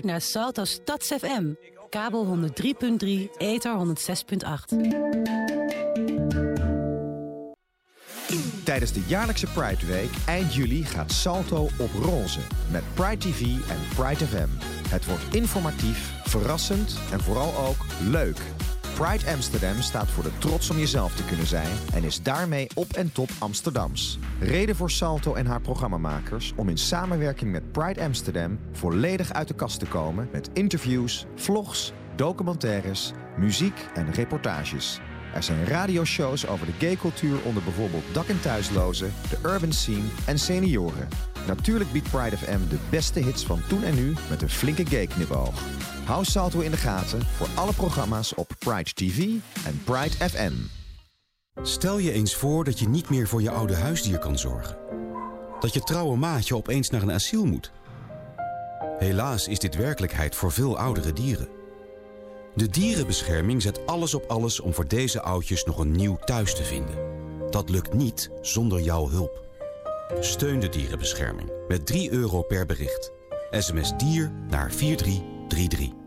naar Salto Stads FM. Kabel 103.3, ether 106.8. Tijdens de jaarlijkse Pride Week eind juli gaat Salto op roze. Met Pride TV en Pride FM. Het wordt informatief, verrassend en vooral ook leuk. Pride Amsterdam staat voor de trots om jezelf te kunnen zijn en is daarmee op en top Amsterdams. Reden voor Salto en haar programmamakers om in samenwerking met Pride Amsterdam volledig uit de kast te komen met interviews, vlogs, documentaires, muziek en reportages. Er zijn radioshows over de gaycultuur onder bijvoorbeeld dak- en thuislozen, de urban scene en senioren. Natuurlijk biedt Pride FM de beste hits van toen en nu met een flinke gay knipoog. Hou Salto in de gaten voor alle programma's op Pride TV en Pride FM. Stel je eens voor dat je niet meer voor je oude huisdier kan zorgen. Dat je trouwe maatje opeens naar een asiel moet. Helaas is dit werkelijkheid voor veel oudere dieren. De dierenbescherming zet alles op alles om voor deze oudjes nog een nieuw thuis te vinden. Dat lukt niet zonder jouw hulp. Steun de dierenbescherming met 3 euro per bericht. SMS dier naar 4333.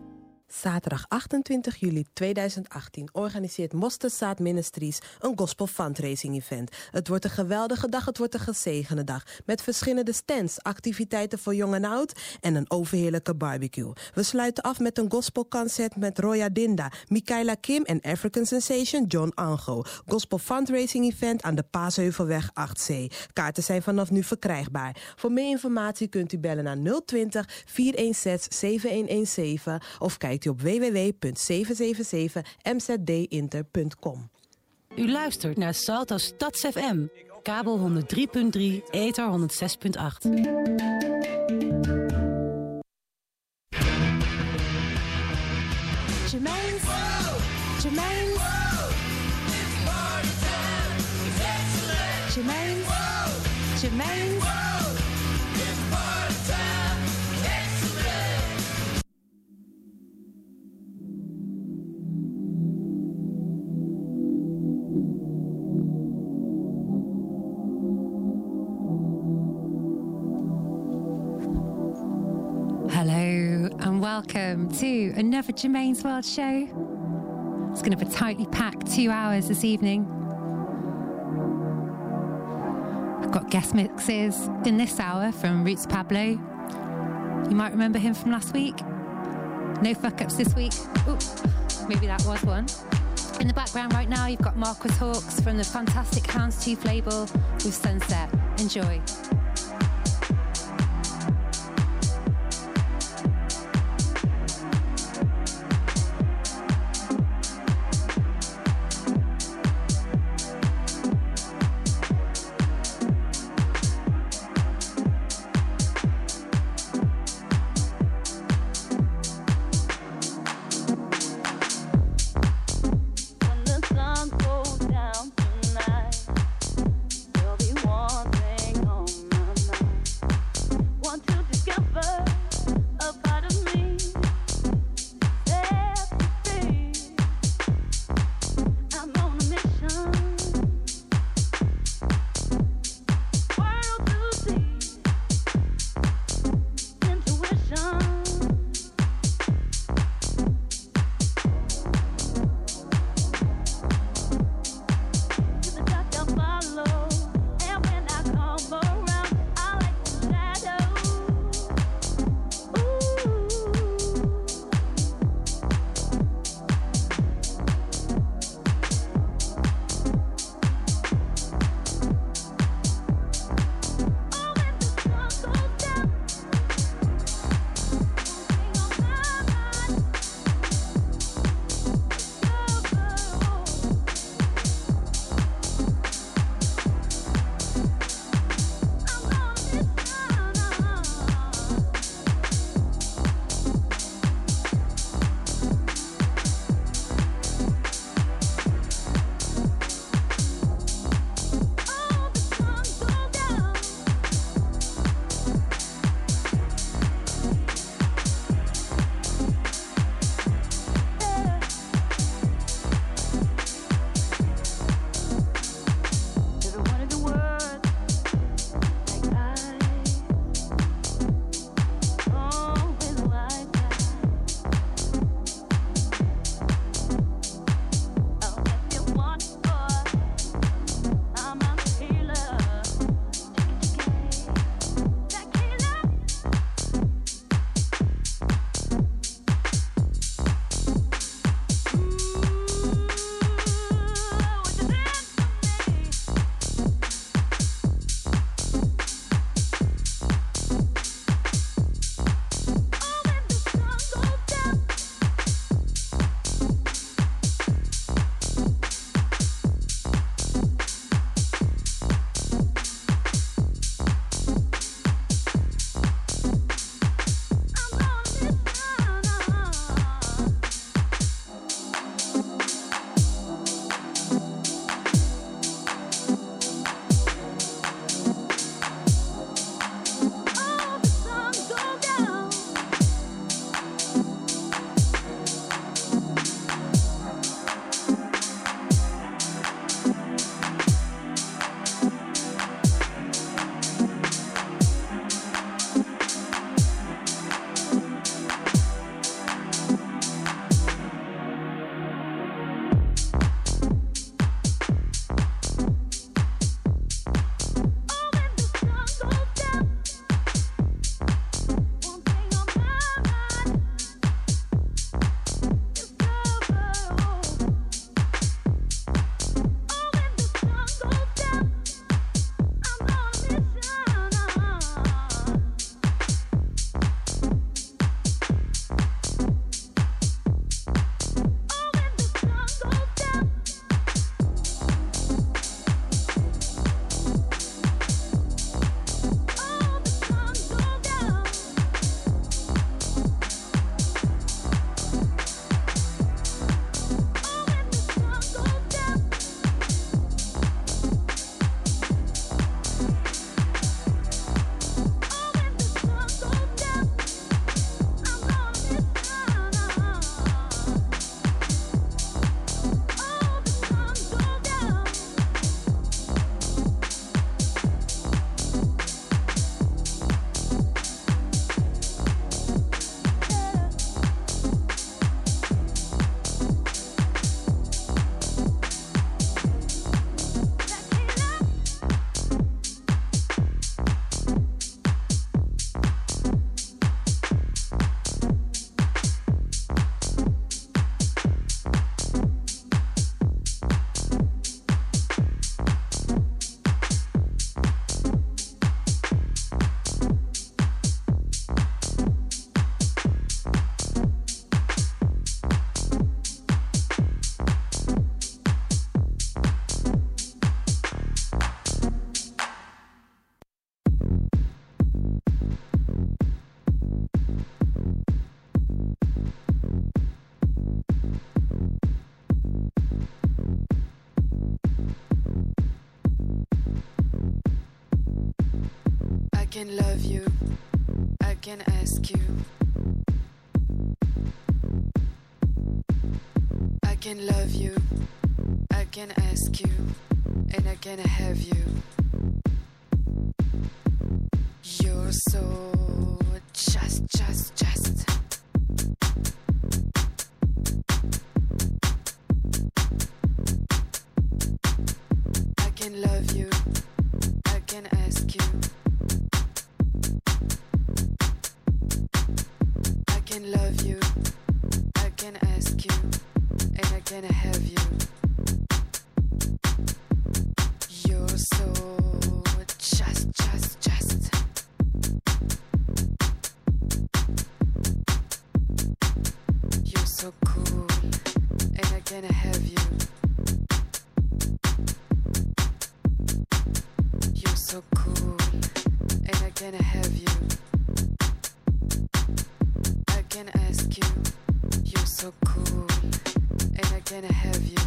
Zaterdag 28 juli 2018 organiseert Mosterdzaad Ministries een gospel fundraising event. Het wordt een geweldige dag, het wordt een gezegende dag. Met verschillende stands, activiteiten voor jong en oud en een overheerlijke barbecue. We sluiten af met een gospelconcert met Roya Dinda, Michaela Kim en African Sensation John Ango. Gospel fundraising event aan de Paasheuvelweg 8C. Kaarten zijn vanaf nu verkrijgbaar. Voor meer informatie kunt u bellen naar 020 416 7117 of kijkt u op www.777mzdinter.com. U luistert naar Salto Stads FM. Kabel 103.3, ether 106.8. Jermaine's. Jermaine's. Welcome to another Germaine's World show. It's going to be a tightly packed two hours this evening. I've got guest mixes in this hour from Roots Pablo. You might remember him from last week. No fuck ups this week. Ooh, maybe that was one. In the background right now, you've got Marcus Hawks from the fantastic Houndstooth label with Sunset. Enjoy. can love you, I can ask you, and I can have you. so cool, and I can have you. I can ask you, you're so cool, and I can have you.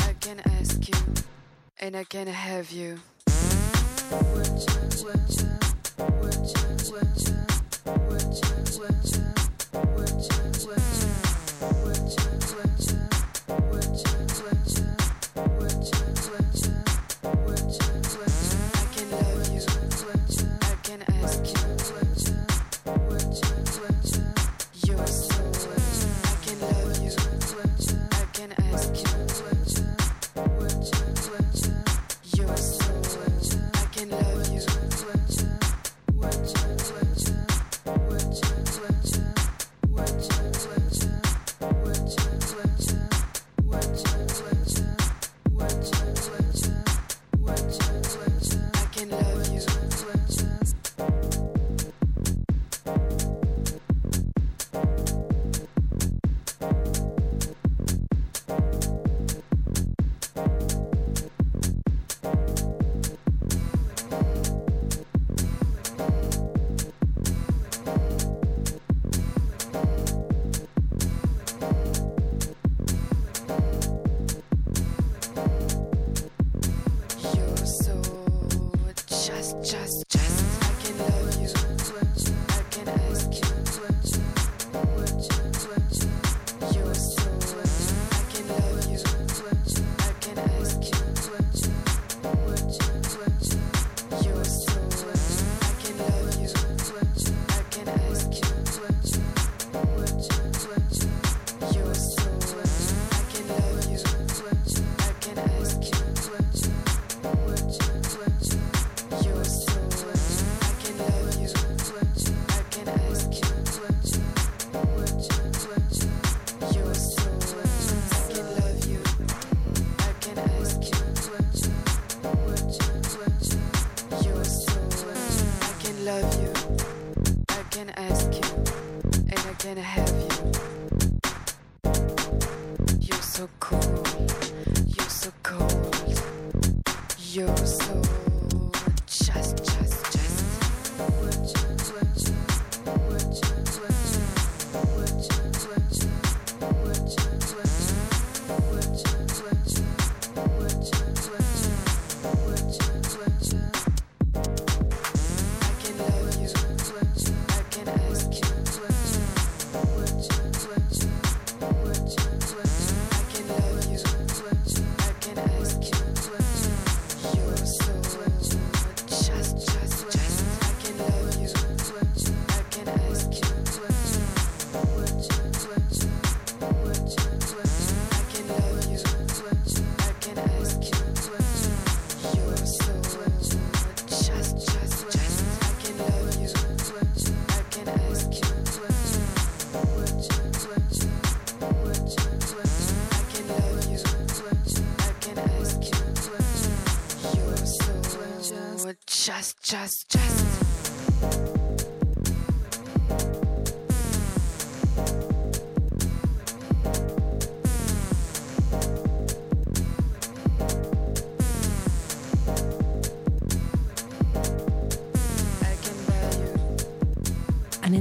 I can ask you, and I can have you. What, what, what,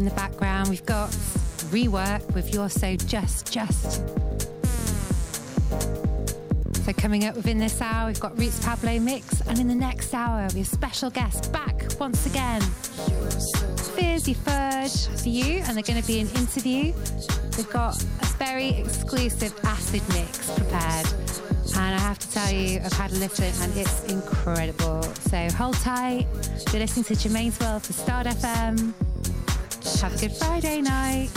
in the background. We've got rework with your So Just Just. So, coming up within this hour, we've got Roots Pablo Mix, and in the next hour, we have special guests back once again. Fizzy Fudge for you, and they're going to be an interview. We've got a very exclusive acid mix prepared. And I have to tell you, I've had a listen and it's incredible. So hold tight. You're listening to Germaine's World for Stads FM. Have a good Friday night.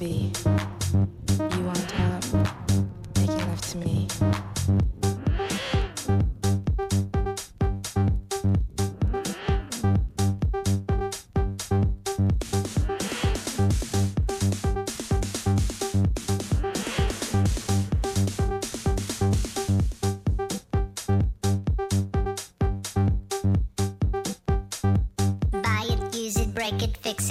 break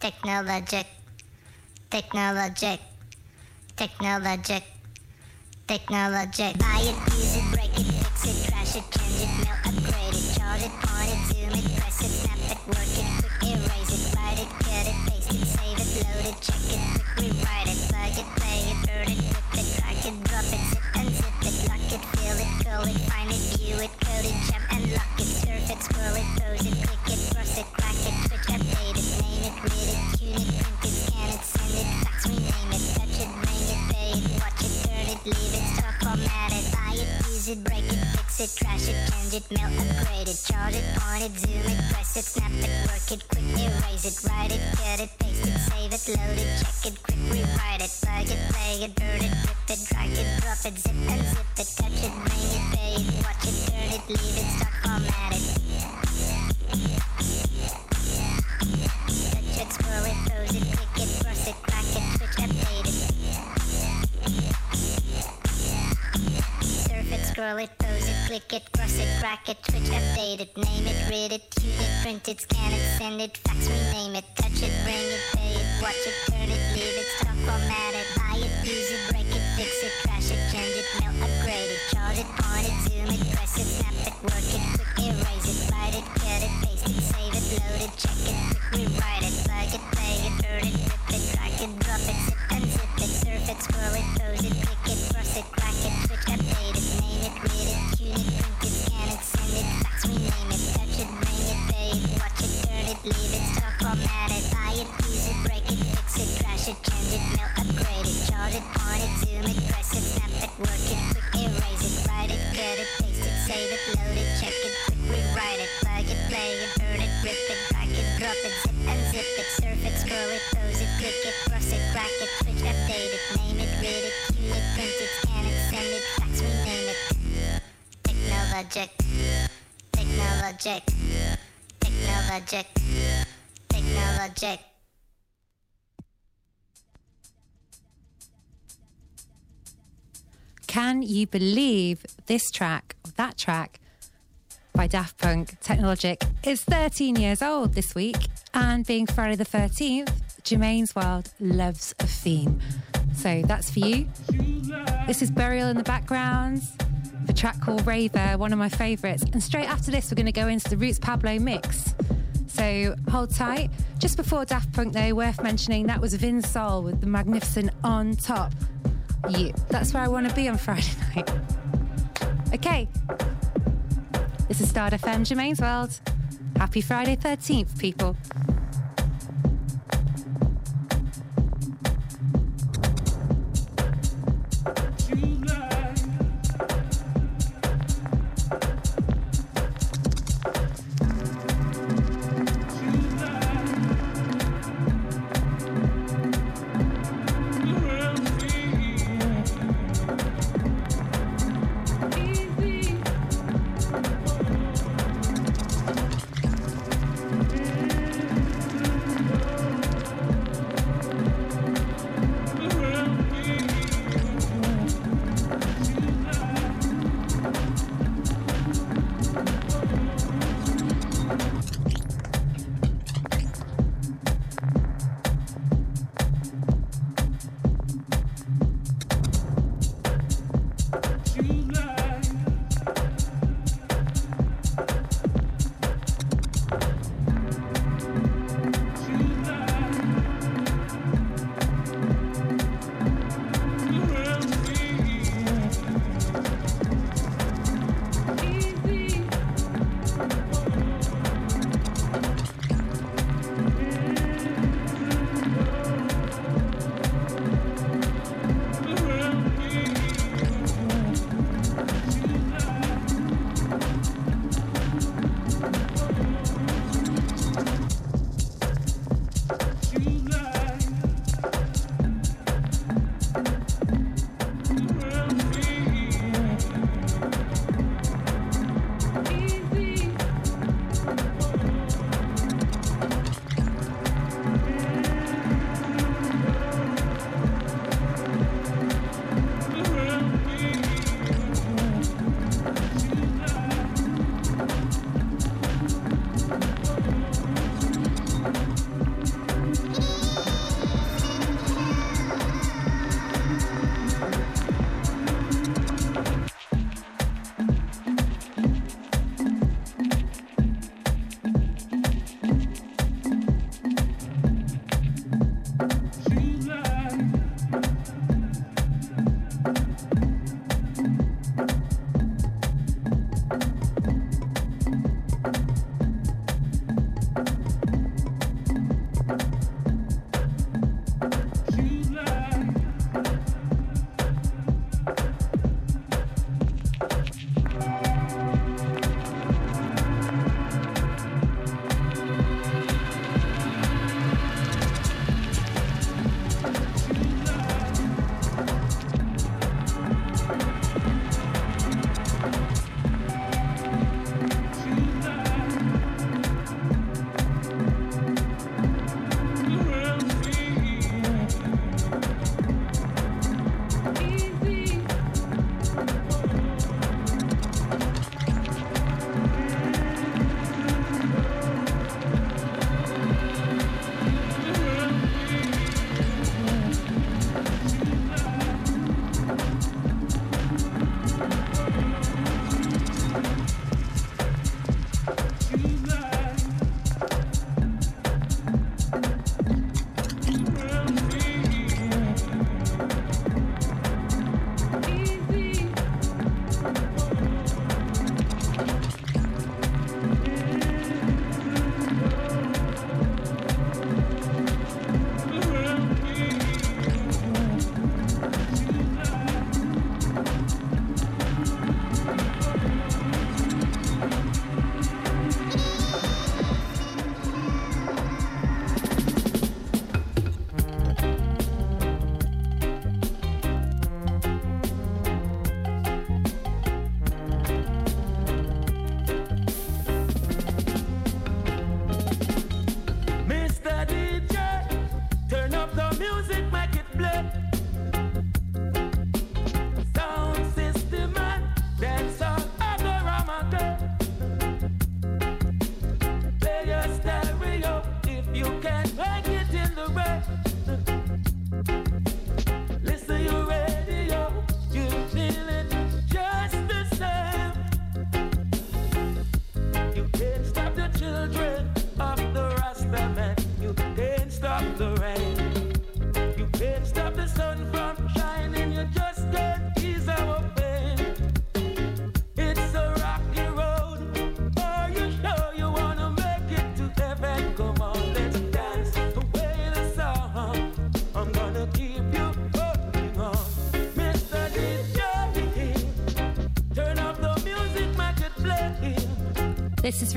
Technologic, technologic, technologic, technologic. Buy it, use it, break it, fix it, it, crash it, fix it, trash it, change it, melt, upgrade it, charge it, point it, zoom it, press it, snap it, work it, quick erase it, write it, cut it, paste it, save it, load it, check it, quick rewrite it, plug it, play it, burn it, rip it, drag it, drop it, zip and zip it, touch it, bring it, pay it, watch it, turn it, leave it, click it, cross it, crack it, switch, update it, name it, read it, tune it, print it, scan it, send it, fax, rename it, touch it, bring it, pay it, watch it, turn it, leave it, stop, format it, buy it, use it, break it, fix it, crash it, change it, melt, upgrade it, charge it, point it, zoom it, press it, snap it, work it, quick erase it, write it, cut it, paste it, save it, load it, check it, quick rewrite Technologic, technologic, technologic, technologic. Can you believe this track, that track, by Daft Punk, Technologic, is 13 years old this week? And being Friday the 13th, Germaine's World loves a theme. So that's for you. This is Burial in the background, the track called Raver, one of my favourites. And straight after this, we're going to go into the Roots Pablo mix. So hold tight. Just before Daft Punk, though, worth mentioning that was Vin Sol with the magnificent On Top. Yeah, that's where I want to be on Friday night. Okay. This is Stads FM, Germaine's World. Happy Friday 13th, people.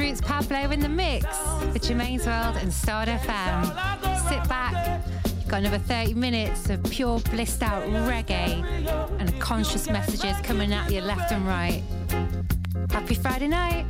Roots Pablo in the mix for Germaine's World and Stads FM. Sit back. You've got another 30 minutes of pure blissed out reggae and conscious messages coming at you left and right. Happy Friday night.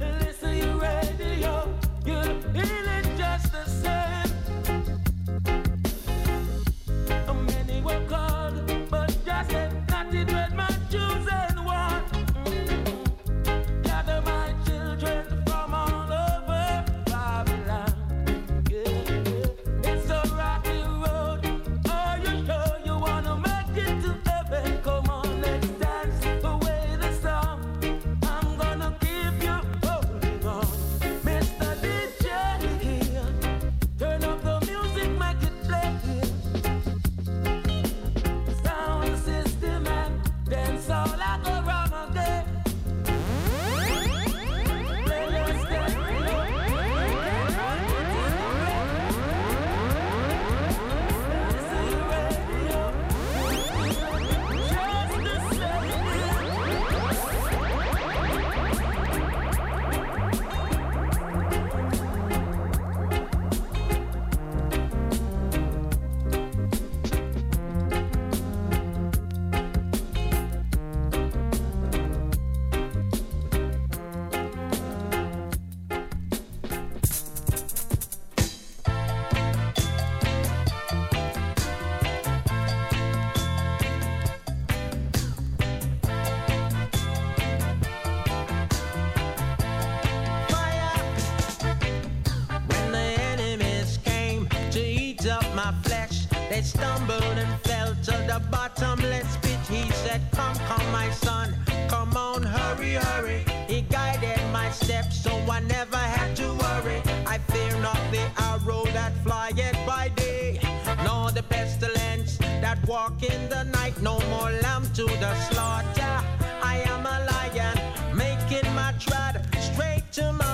Walk in the night. No more lamb to the slaughter. I am a lion, making my trot straight to Mount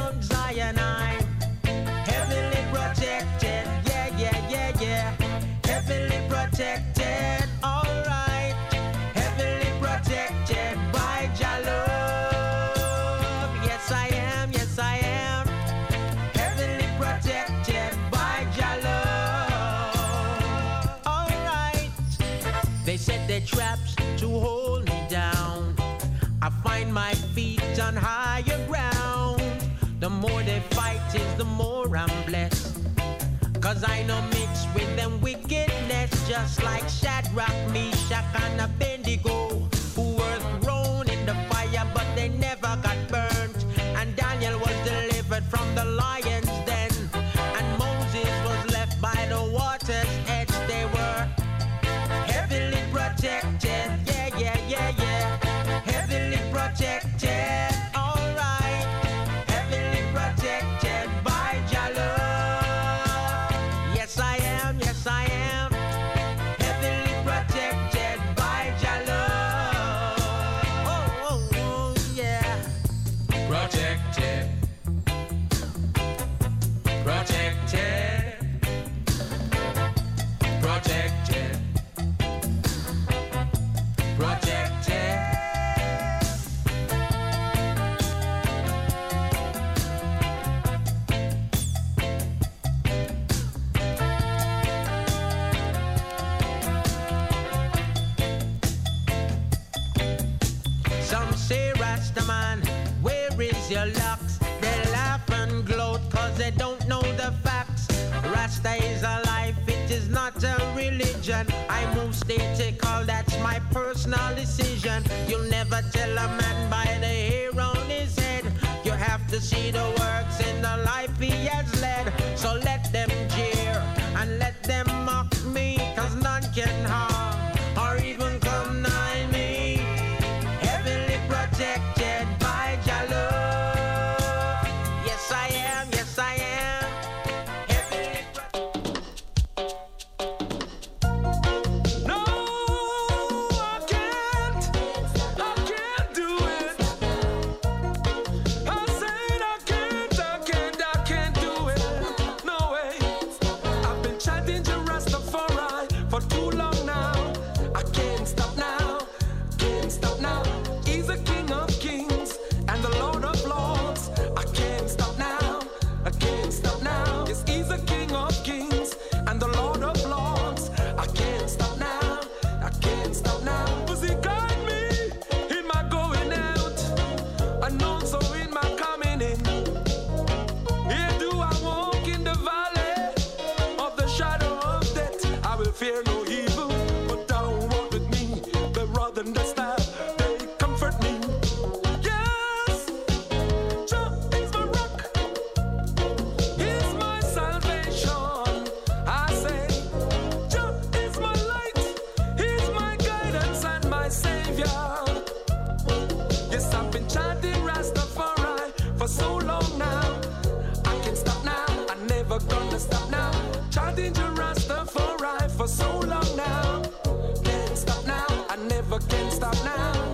is the more I'm blessed. Cause I know mix with them wickedness, just like Shadrach, Meshach, and Abednego, who They laugh and gloat cause they don't know the facts. Rasta is a life, it is not a religion. I move statical, that's my personal decision. You'll never tell a man by the hair on his head. You have to see the works in the life he has led. So let them jeer and let them mock me, cause none can harm but can't stop now.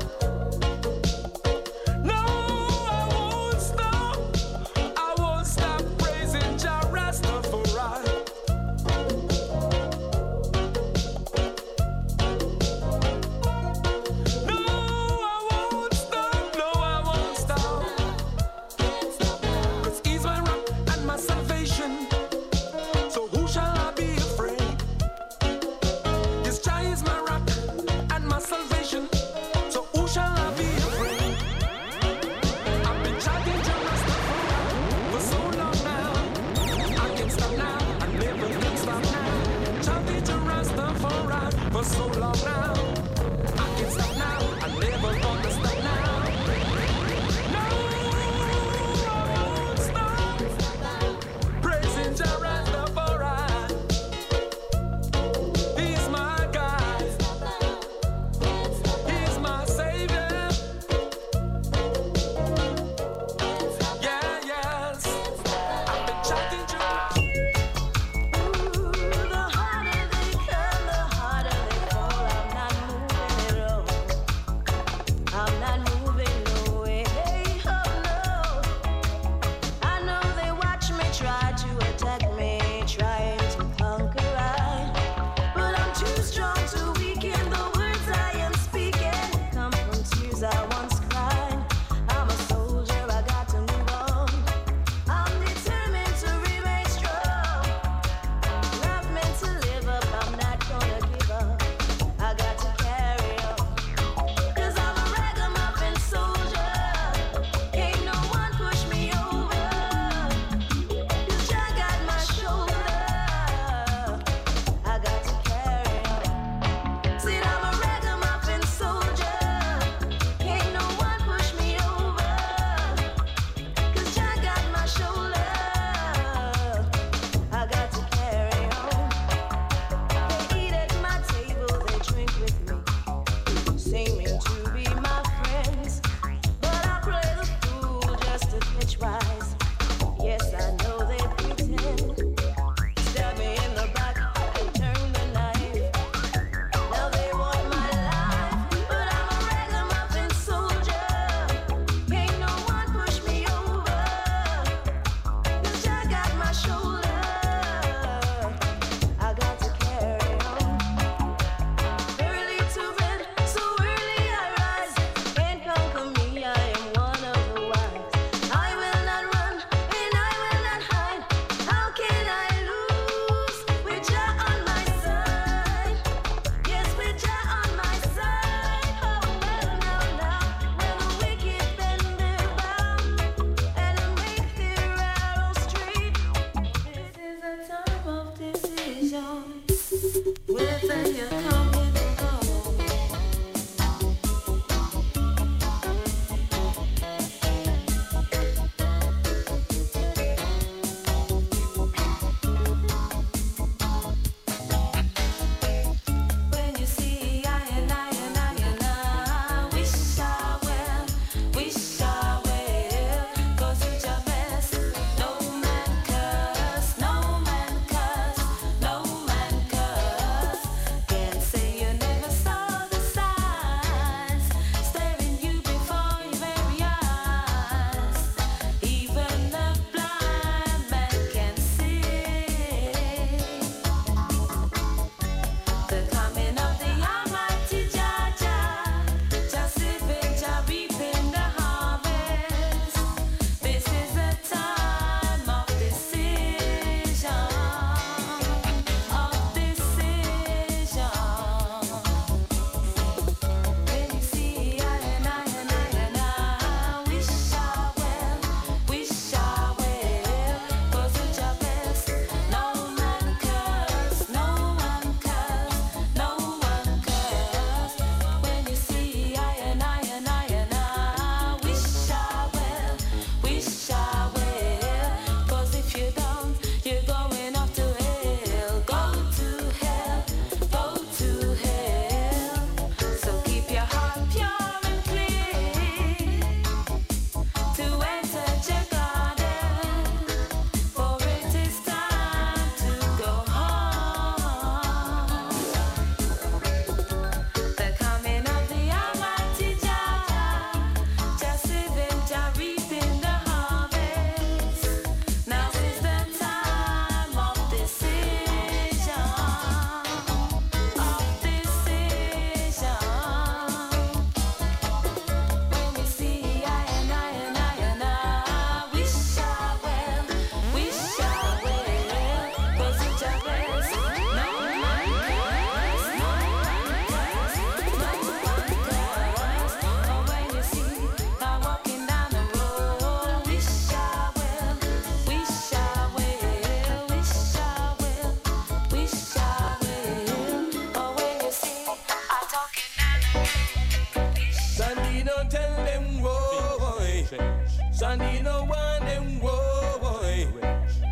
Sandino want them why.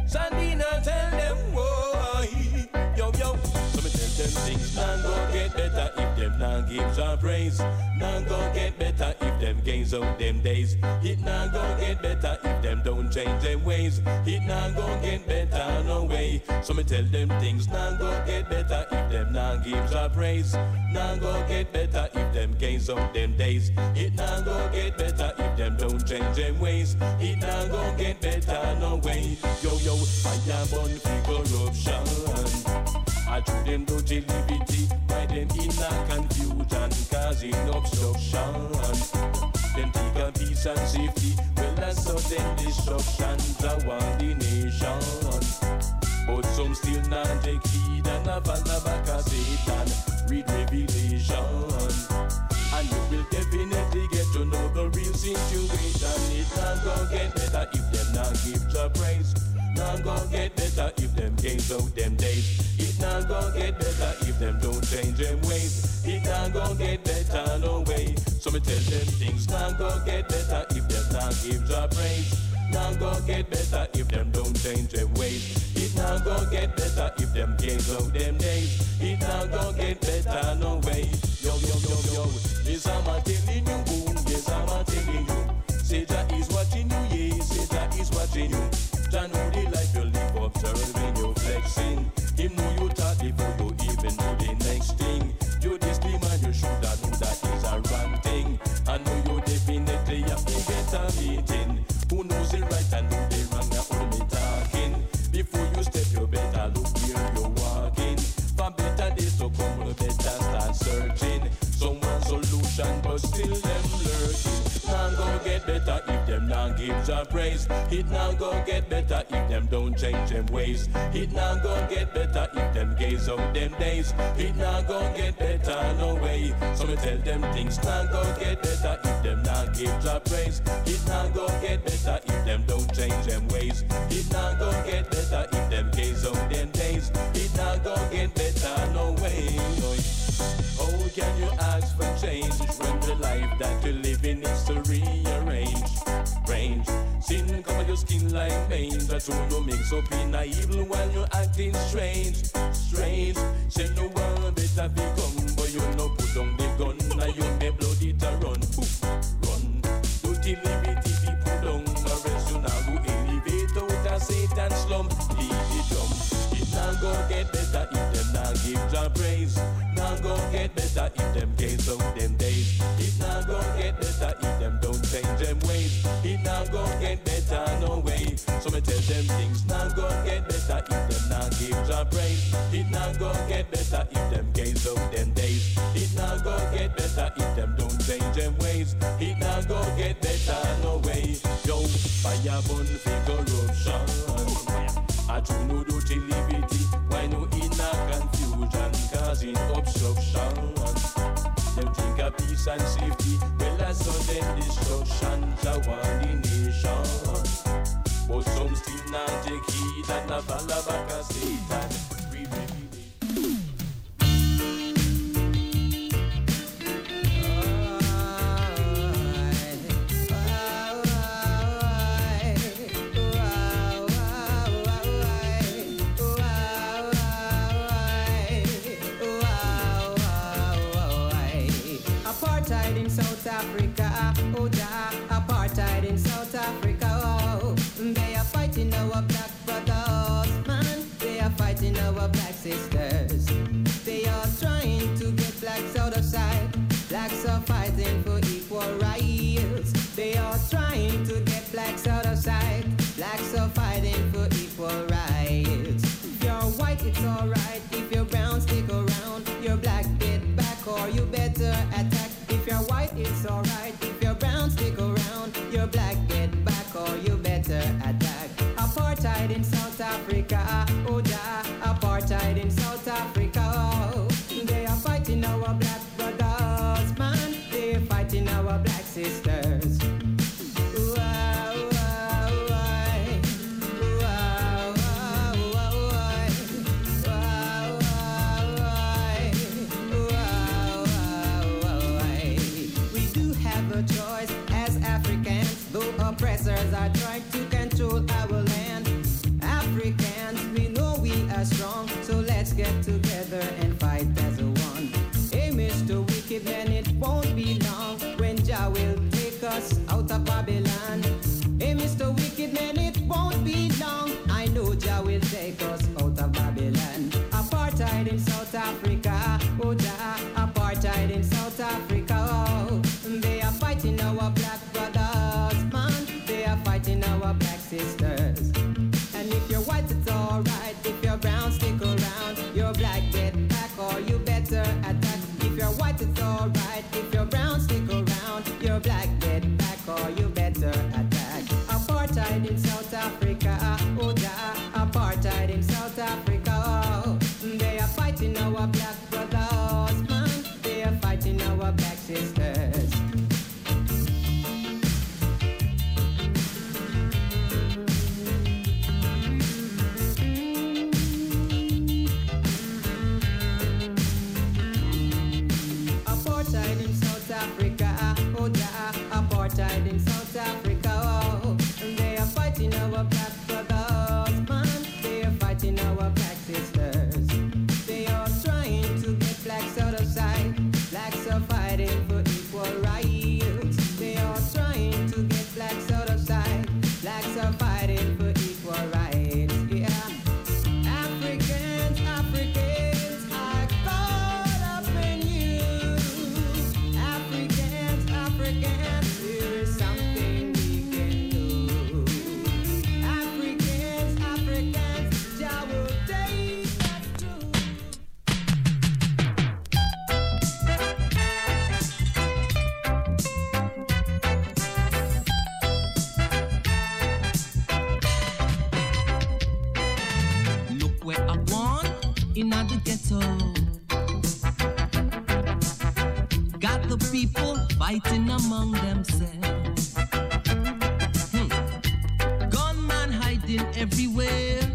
Sandino tell them why. Yo yo, so me tell them things now go get better if them now give some praise. Now go get better if them gains out them days. It now go get better if them don't change them ways. It now go get better no way. So me tell them things now go get better if them now give some praise. Now go get better if them gains out them days. It now go get better change them ways. It now go get better no way. Yo yo, I am on corruption. I treat them to liberty, why them in a confusion, causing obstruction. Them take a peace and safety, well that's sudden destruction, the one the nation. But some still not take heed and a fall back a Satan, read Revelation. And you will definitely get to know the real situation. It not gonna get better if them not give the praise. Not gonna get better if them gains out them days. It not gonna get better if them don't change them ways. It not gonna get better no way. So me tell them things not gonna get better if them not give the praise. Not gonna get better if them don't change them ways. It gonna get better if them gains out them days. It gonna get better no way. Yo yo yo yo, yes I'm telling you, yes I'm telling you. Say that is watching you, yes, that eyes watching you. The life you live, observing you give praise. It now go get better if them don't change them ways. It now go get better if them gaze out them days. It now go get better no way. So me tell them things now go get better if them now give a praise. It now go get better if them don't change them ways. It now go get better if them gaze out them days. It now go get better no way. How can you ask for change when the life that you live in is to rearrange? Like mange. That's who you mix up in a evil while you're acting strange. Strange. Say no one better become, but you no put down the gun. Now you go get better if them now give Jah praise. Now go get better if them gaze out them days. It now go get better if them don't change them ways. It now go get better no way. So me tell them things now go get better if them now give Jah praise. It now go get better if them gaze out them days. It now go get better if them don't change them ways. It now go get better no way. Yo, fire burn for corruption. I do no dirty liberty. Why no in a confusion, causing obstruction? Them think of peace and safety, well as sudden destruction. Jah want the nation, but some still not take heed and a follow back hiding everywhere.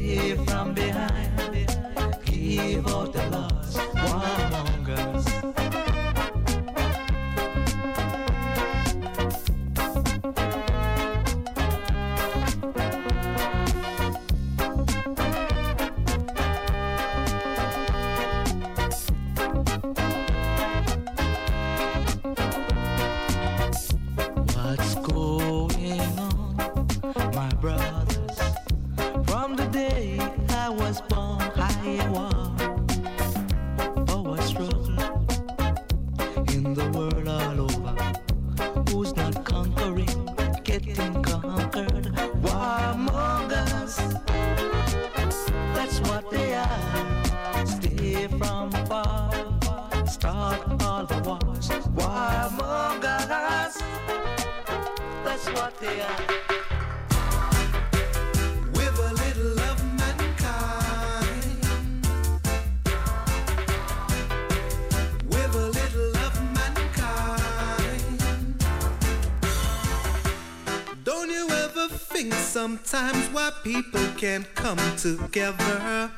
From behind. Give out the loss. Sometimes why people can't come together.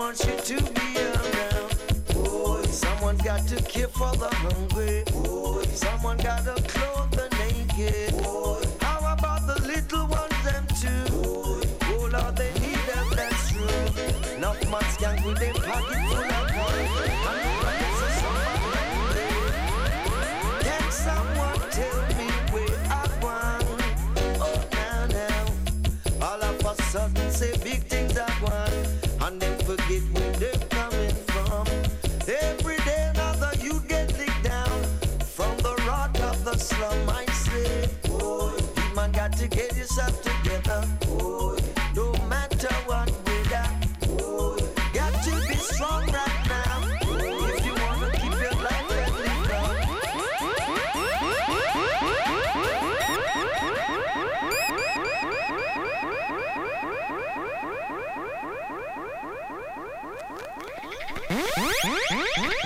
Wants you to be around. Boy, someone got to care for the hungry. Boy, someone got to clothe the naked. Boy, how about the little ones them too? Boy, oh Lord, they need them, that's true. Enough man skank with them pocket full Huh?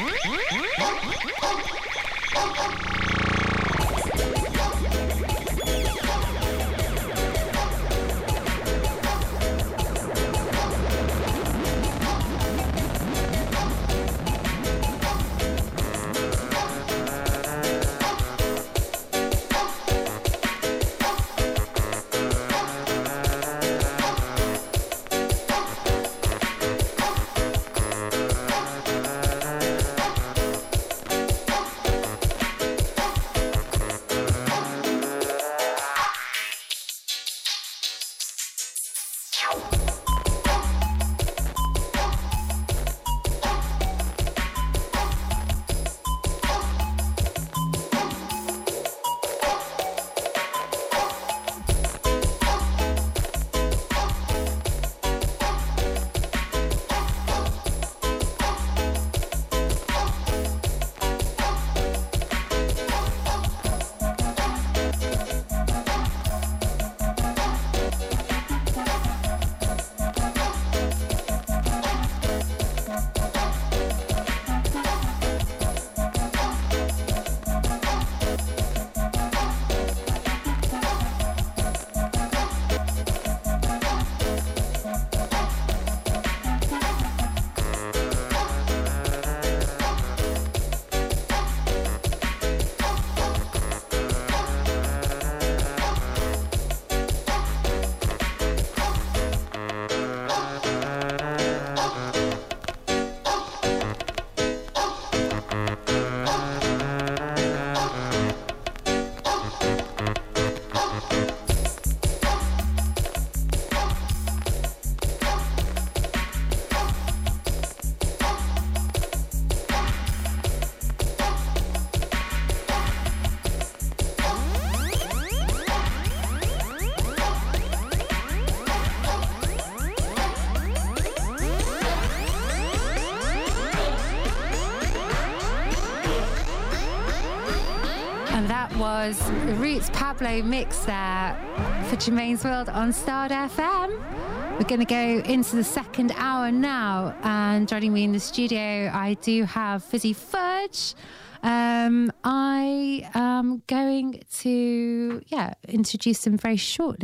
Was Roots Pablo mix there for Germaine's World on Stads FM. We're going to go into the second hour now, and joining me in the studio, I do have Fizzy Fudge. Um, I am going to, yeah, introduce him very shortly.